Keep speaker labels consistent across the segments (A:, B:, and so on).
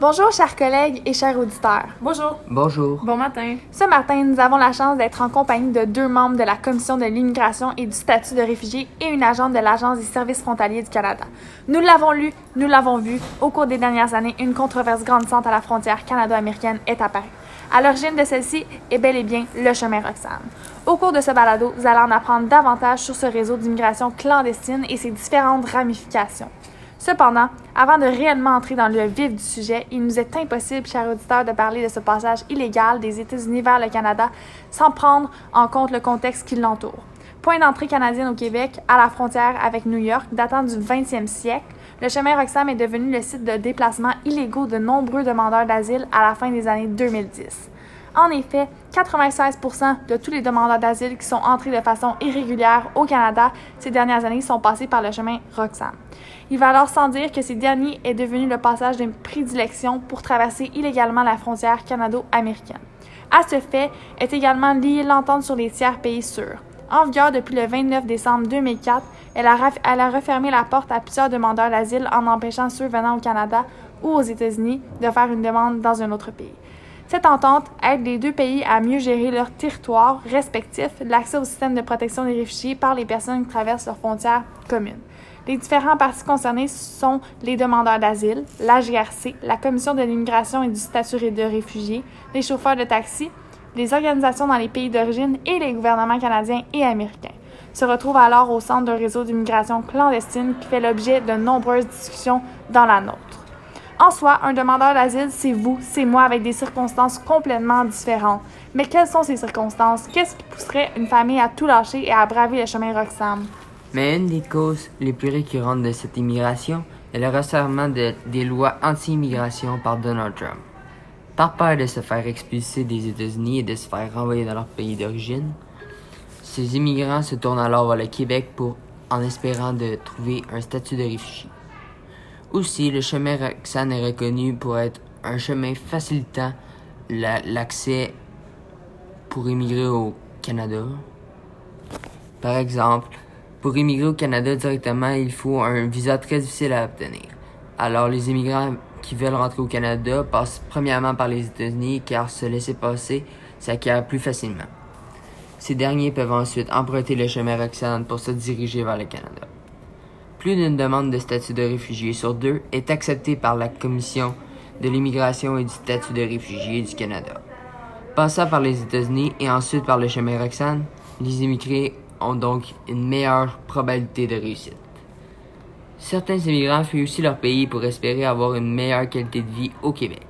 A: Bonjour chers collègues et chers auditeurs.
B: Bonjour.
C: Bonjour.
B: Bon matin.
A: Ce matin, nous avons la chance d'être en compagnie de deux membres de la Commission de l'immigration et du statut de réfugié et une agente de l'Agence des services frontaliers du Canada. Nous l'avons lu, nous l'avons vu. Au cours des dernières années, une controverse grandissante à la frontière canado-américaine est apparue. À l'origine de celle-ci est bel et bien le chemin Roxane. Au cours de ce balado, vous allez en apprendre davantage sur ce réseau d'immigration clandestine et ses différentes ramifications. Cependant, avant de réellement entrer dans le vif du sujet, il nous est impossible, chers auditeurs, de parler de ce passage illégal des États-Unis vers le Canada sans prendre en compte le contexte qui l'entoure. Point d'entrée canadienne au Québec, à la frontière avec New York, datant du 20e siècle, le chemin Roxham est devenu le site de déplacement illégaux de nombreux demandeurs d'asile à la fin des années 2010. En effet, 96% de tous les demandeurs d'asile qui sont entrés de façon irrégulière au Canada ces dernières années sont passés par le chemin Roxham. Il va alors sans dire que ces derniers est devenu le passage d'une prédilection pour traverser illégalement la frontière canado-américaine. À ce fait est également liée l'entente sur les tiers pays sûrs. En vigueur depuis le 29 décembre 2004, elle a, elle a refermé la porte à plusieurs demandeurs d'asile en empêchant ceux venant au Canada ou aux États-Unis de faire une demande dans un autre pays. Cette entente aide les deux pays à mieux gérer leur territoire respectif, l'accès au système de protection des réfugiés par les personnes qui traversent leurs frontières communes. Les différents parties concernées sont les demandeurs d'asile, la GRC, la Commission de l'immigration et du statut de réfugiés, les chauffeurs de taxi, les organisations dans les pays d'origine et les gouvernements canadiens et américains. Se retrouvent alors au centre d'un réseau d'immigration clandestine qui fait l'objet de nombreuses discussions dans la nôtre. En soi, un demandeur d'asile, c'est vous, c'est moi, avec des circonstances complètement différentes. Mais quelles sont ces circonstances? Qu'est-ce qui pousserait une famille à tout lâcher et à braver le chemin Roxham?
C: Mais une des causes les plus récurrentes de cette immigration est le resserrement de, des lois anti-immigration par Donald Trump. Par peur de se faire expulser des États-Unis et de se faire renvoyer dans leur pays d'origine, ces immigrants se tournent alors vers le Québec pour en espérant de trouver un statut de réfugié. Aussi, le chemin Roxane est reconnu pour être un chemin facilitant l'accès pour immigrer au Canada. Par exemple, pour immigrer au Canada directement, il faut un visa très difficile à obtenir. Alors, les immigrants qui veulent rentrer au Canada passent premièrement par les États-Unis car se laisser passer s'acquiert plus facilement. Ces derniers peuvent ensuite emprunter le chemin Roxane pour se diriger vers le Canada plus d'une demande de statut de réfugié sur deux est acceptée par la Commission de l'immigration et du statut de réfugié du Canada. Passant par les États-Unis et ensuite par le chemin Roxane, les immigrés ont donc une meilleure probabilité de réussite. Certains immigrants fuient aussi leur pays pour espérer avoir une meilleure qualité de vie au Québec.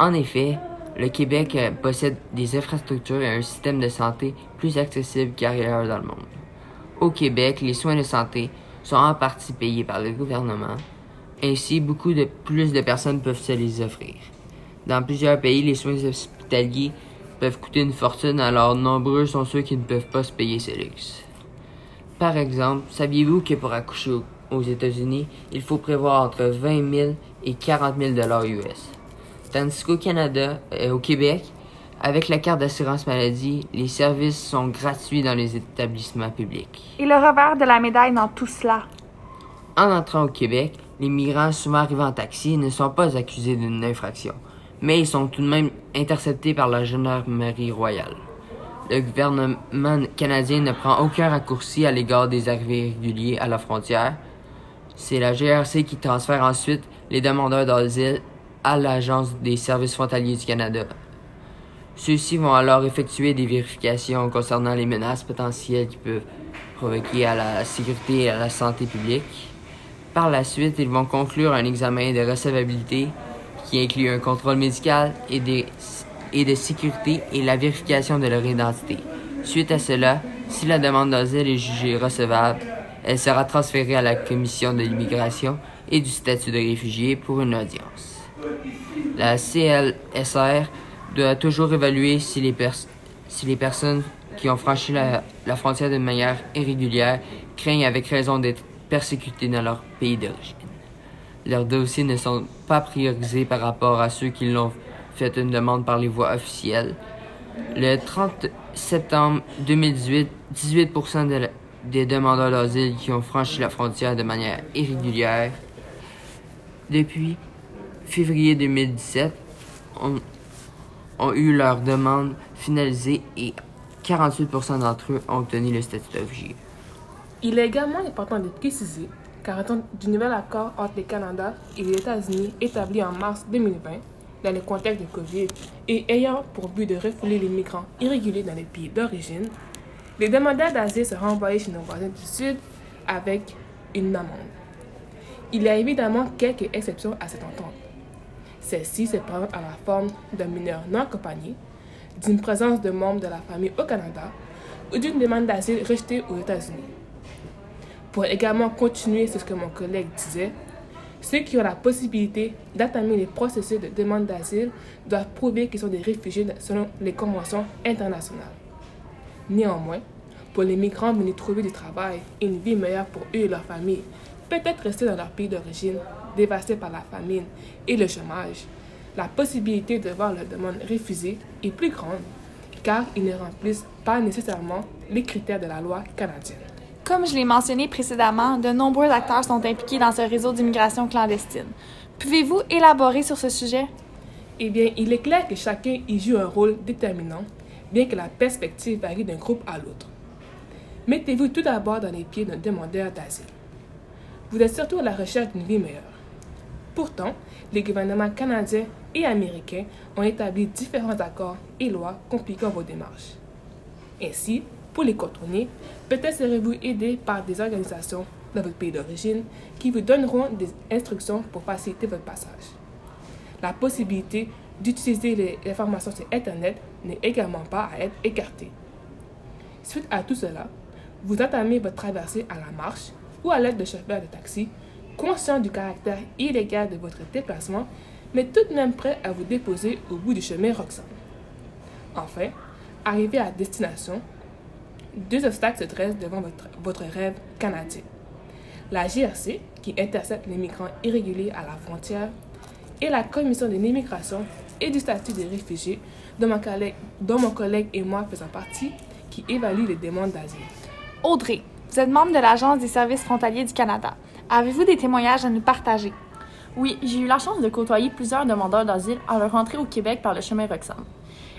C: En effet, le Québec possède des infrastructures et un système de santé plus accessible qu'ailleurs dans le monde. Au Québec, les soins de santé sont en partie payés par le gouvernement. Ainsi, beaucoup de plus de personnes peuvent se les offrir. Dans plusieurs pays, les soins hospitaliers peuvent coûter une fortune, alors nombreux sont ceux qui ne peuvent pas se payer ce luxe. Par exemple, saviez-vous que pour accoucher aux États-Unis, il faut prévoir entre 20 000 et 40 000 dollars US, tandis qu'au Canada et au Québec, avec la carte d'assurance maladie, les services sont gratuits dans les établissements publics.
A: Et le revers de la médaille dans tout cela?
C: En entrant au Québec, les migrants souvent arrivant en taxi ne sont pas accusés d'une infraction, mais ils sont tout de même interceptés par la gendarmerie royale. Le gouvernement canadien ne prend aucun raccourci à l'égard des arrivées réguliers à la frontière. C'est la GRC qui transfère ensuite les demandeurs d'asile à l'Agence des services frontaliers du Canada, ceux-ci vont alors effectuer des vérifications concernant les menaces potentielles qui peuvent provoquer à la sécurité et à la santé publique. Par la suite, ils vont conclure un examen de recevabilité qui inclut un contrôle médical et, et de sécurité et la vérification de leur identité. Suite à cela, si la demande d'asile est jugée recevable, elle sera transférée à la Commission de l'immigration et du statut de réfugié pour une audience. La CLSR doit toujours évaluer si les, si les personnes qui ont franchi la, la frontière de manière irrégulière craignent avec raison d'être persécutées dans leur pays d'origine. Leurs dossiers ne sont pas priorisés par rapport à ceux qui l'ont fait une demande par les voies officielles. Le 30 septembre 2018, 18% des demandeurs d'asile qui ont franchi la frontière de manière irrégulière depuis février 2017 ont, ont eu leur demande finalisée et 48% d'entre eux ont obtenu le statut de réfugié.
B: Il est également important de préciser qu'en raison du nouvel accord entre le Canada et les États-Unis établi en mars 2020 dans le contexte de COVID et ayant pour but de refouler les migrants irréguliers dans les pays d'origine, les demandeurs d'asile se renvoyés chez nos voisins du Sud avec une amende. Il y a évidemment quelques exceptions à cette entente. Celle-ci se présente à la forme d'un mineur non accompagné, d'une présence de membres de la famille au Canada ou d'une demande d'asile rejetée aux États-Unis. Pour également continuer sur ce que mon collègue disait, ceux qui ont la possibilité d'attamer les processus de demande d'asile doivent prouver qu'ils sont des réfugiés selon les conventions internationales. Néanmoins, pour les migrants venus trouver du travail et une vie meilleure pour eux et leurs familles, peut-être rester dans leur pays d'origine, dévastés par la famine et le chômage, la possibilité de voir leur demande refusée est plus grande, car ils ne remplissent pas nécessairement les critères de la loi canadienne.
A: Comme je l'ai mentionné précédemment, de nombreux acteurs sont impliqués dans ce réseau d'immigration clandestine. Pouvez-vous élaborer sur ce sujet?
B: Eh bien, il est clair que chacun y joue un rôle déterminant, bien que la perspective varie d'un groupe à l'autre. Mettez-vous tout d'abord dans les pieds d'un demandeur d'asile. Vous êtes surtout à la recherche d'une vie meilleure. Pourtant, les gouvernements canadiens et américains ont établi différents accords et lois compliquant vos démarches. Ainsi, pour les contourner, peut-être serez-vous aidé par des organisations dans votre pays d'origine qui vous donneront des instructions pour faciliter votre passage. La possibilité d'utiliser les informations sur Internet n'est également pas à être écartée. Suite à tout cela, vous entamez votre traversée à la marche ou à l'aide de chauffeurs de taxi, conscient du caractère illégal de votre déplacement, mais tout de même prêt à vous déposer au bout du chemin Roxanne. Enfin, arrivé à destination, deux obstacles se dressent devant votre, votre rêve canadien. La GRC, qui intercepte les migrants irréguliers à la frontière, et la Commission de l'immigration et du statut des réfugiés, dont mon, collègue, dont mon collègue et moi faisons partie, qui évalue les demandes d'asile.
A: Audrey, vous êtes membre de l'Agence des services frontaliers du Canada. Avez-vous des témoignages à nous partager?
D: Oui, j'ai eu la chance de côtoyer plusieurs demandeurs d'asile à leur entrée au Québec par le chemin Roxham.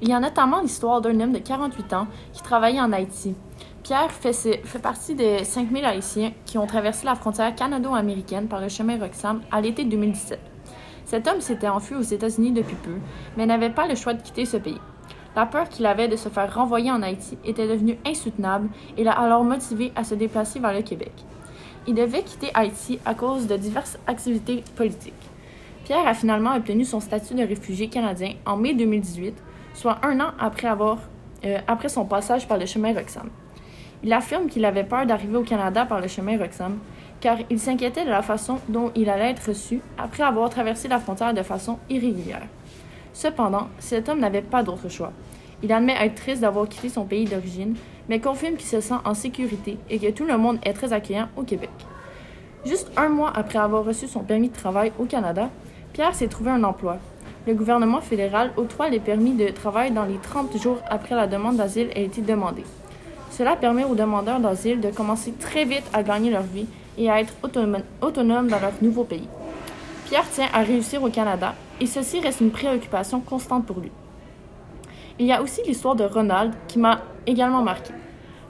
D: Il y a notamment l'histoire d'un homme de 48 ans qui travaillait en Haïti. Pierre fait, partie des 5000 Haïtiens qui ont traversé la frontière canado-américaine par le chemin Roxham à l'été 2017. Cet homme s'était enfui aux États-Unis depuis peu, mais n'avait pas le choix de quitter ce pays. La peur qu'il avait de se faire renvoyer en Haïti était devenue insoutenable et l'a alors motivé à se déplacer vers le Québec. Il devait quitter Haïti à cause de diverses activités politiques. Pierre a finalement obtenu son statut de réfugié canadien en mai 2018, soit un an euh, après son passage par le chemin Roxham. Il affirme qu'il avait peur d'arriver au Canada par le chemin Roxham, car il s'inquiétait de la façon dont il allait être reçu après avoir traversé la frontière de façon irrégulière. Cependant, cet homme n'avait pas d'autre choix. Il admet être triste d'avoir quitté son pays d'origine, mais confirme qu'il se sent en sécurité et que tout le monde est très accueillant au Québec. Juste un mois après avoir reçu son permis de travail au Canada, Pierre s'est trouvé un emploi. Le gouvernement fédéral octroie les permis de travail dans les 30 jours après la demande d'asile ait été demandée. Cela permet aux demandeurs d'asile de commencer très vite à gagner leur vie et à être autonomes dans leur nouveau pays. Pierre tient à réussir au Canada et ceci reste une préoccupation constante pour lui. Il y a aussi l'histoire de Ronald qui m'a également marqué.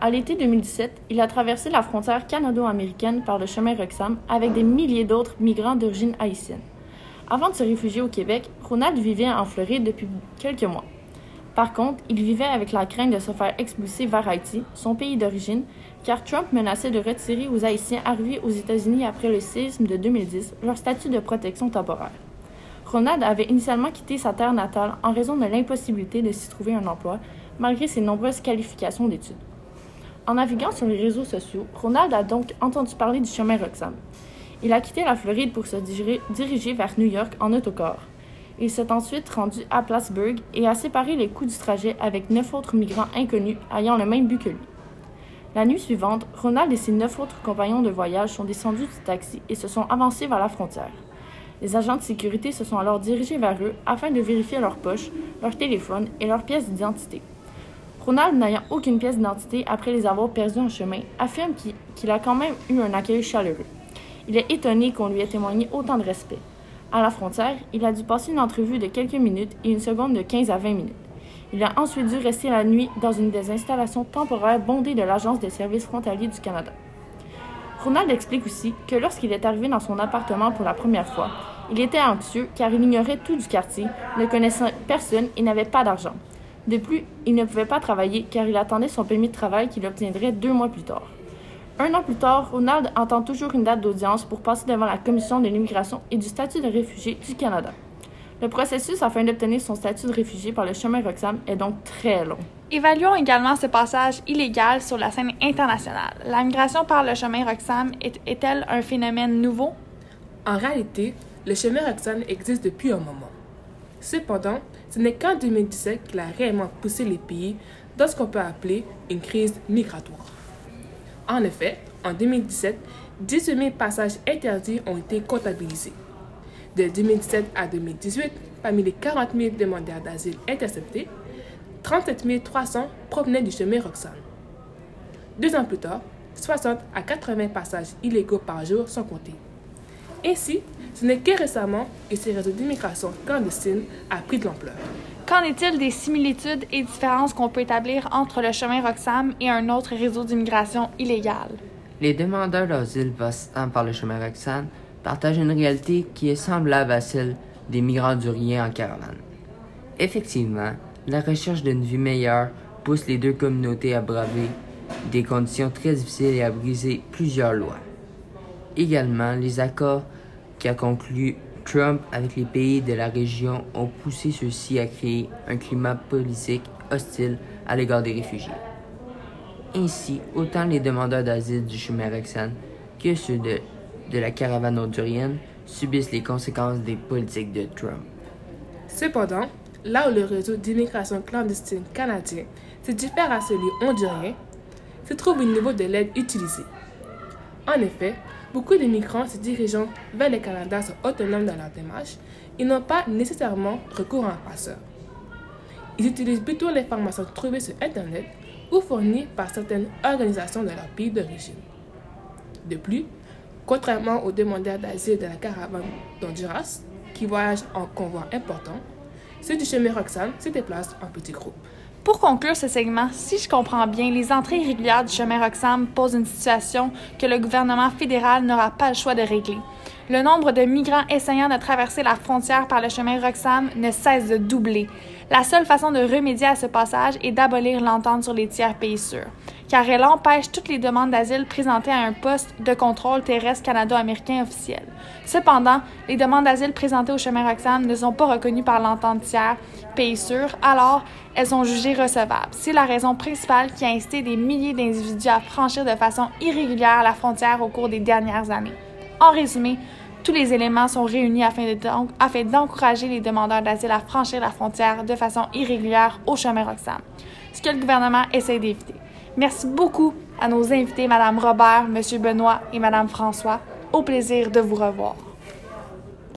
D: À l'été 2017, il a traversé la frontière canado-américaine par le chemin Roxham avec des milliers d'autres migrants d'origine haïtienne. Avant de se réfugier au Québec, Ronald vivait en Floride depuis quelques mois. Par contre, il vivait avec la crainte de se faire expulser vers Haïti, son pays d'origine, car Trump menaçait de retirer aux Haïtiens arrivés aux États-Unis après le séisme de 2010 leur statut de protection temporaire. Ronald avait initialement quitté sa terre natale en raison de l'impossibilité de s'y trouver un emploi, malgré ses nombreuses qualifications d'études. En naviguant sur les réseaux sociaux, Ronald a donc entendu parler du chemin Roxham. Il a quitté la Floride pour se diriger vers New York en autocar. Il s'est ensuite rendu à Plattsburgh et a séparé les coûts du trajet avec neuf autres migrants inconnus ayant le même but que lui. La nuit suivante, Ronald et ses neuf autres compagnons de voyage sont descendus du taxi et se sont avancés vers la frontière. Les agents de sécurité se sont alors dirigés vers eux afin de vérifier leurs poches, leur téléphone et leurs pièces d'identité. Ronald, n'ayant aucune pièce d'identité après les avoir perdues en chemin, affirme qu'il a quand même eu un accueil chaleureux. Il est étonné qu'on lui ait témoigné autant de respect. À la frontière, il a dû passer une entrevue de quelques minutes et une seconde de 15 à 20 minutes. Il a ensuite dû rester la nuit dans une des installations temporaires bondées de l'Agence des services frontaliers du Canada. Ronald explique aussi que lorsqu'il est arrivé dans son appartement pour la première fois, il était anxieux car il ignorait tout du quartier, ne connaissait personne et n'avait pas d'argent. De plus, il ne pouvait pas travailler car il attendait son permis de travail qu'il obtiendrait deux mois plus tard. Un an plus tard, Ronald entend toujours une date d'audience pour passer devant la Commission de l'immigration et du statut de réfugié du Canada. Le processus afin d'obtenir son statut de réfugié par le chemin Roxham est donc très long.
A: Évaluons également ce passage illégal sur la scène internationale. La migration par le chemin Roxham est- est-elle un phénomène nouveau?
B: En réalité, le chemin Roxane existe depuis un moment. Cependant, ce n'est qu'en 2017 qu'il a réellement poussé les pays dans ce qu'on peut appeler une crise migratoire. En effet, en 2017, 18 000 passages interdits ont été comptabilisés. De 2017 à 2018, parmi les 40 000 demandeurs d'asile interceptés, 37 300 provenaient du chemin Roxane. Deux ans plus tard, 60 à 80 passages illégaux par jour sont comptés. Ainsi, ce n'est que récemment que ces réseaux d'immigration clandestine a pris de l'ampleur.
A: Qu'en est-il des similitudes et différences qu'on peut établir entre le chemin Roxham et un autre réseau d'immigration illégale?
C: Les demandeurs d'asile passant par le chemin Roxane partagent une réalité qui est semblable à celle des migrants du rien en caravane. Effectivement, la recherche d'une vie meilleure pousse les deux communautés à braver des conditions très difficiles et à briser plusieurs lois. Également, les accords qu'a conclu Trump avec les pays de la région ont poussé ceux-ci à créer un climat politique hostile à l'égard des réfugiés. Ainsi, autant les demandeurs d'asile du chemin Roxane que ceux de, de la caravane hondurienne subissent les conséquences des politiques de Trump.
B: Cependant, là où le réseau d'immigration clandestine canadien se diffère à celui hondurien, se trouve au niveau de l'aide utilisée. En effet, beaucoup de migrants se dirigeant vers le Canada sont autonomes dans leur démarche et n'ont pas nécessairement recours à un passeur. Ils utilisent plutôt l'information trouvée sur Internet ou fournie par certaines organisations de leur pays d'origine. De plus, contrairement aux demandeurs d'asile de la caravane d'Honduras, qui voyagent en convoi important, ceux du chemin Roxane se déplacent en petits groupes.
A: Pour conclure ce segment, si je comprends bien, les entrées irrégulières du chemin Roxham posent une situation que le gouvernement fédéral n'aura pas le choix de régler. Le nombre de migrants essayant de traverser la frontière par le chemin Roxham ne cesse de doubler. La seule façon de remédier à ce passage est d'abolir l'entente sur les tiers pays sûrs, car elle empêche toutes les demandes d'asile présentées à un poste de contrôle terrestre canado-américain officiel. Cependant, les demandes d'asile présentées au chemin Roxham ne sont pas reconnues par l'entente tiers pays sûrs, alors elles sont jugées recevables. C'est la raison principale qui a incité des milliers d'individus à franchir de façon irrégulière la frontière au cours des dernières années. En résumé, tous les éléments sont réunis afin de- afin d'encourager les demandeurs d'asile à franchir la frontière de façon irrégulière au chemin Roxham, ce que le gouvernement essaie d'éviter. Merci beaucoup à nos invités, Mme Robert, M. Benoît et Mme François. Au plaisir de vous revoir.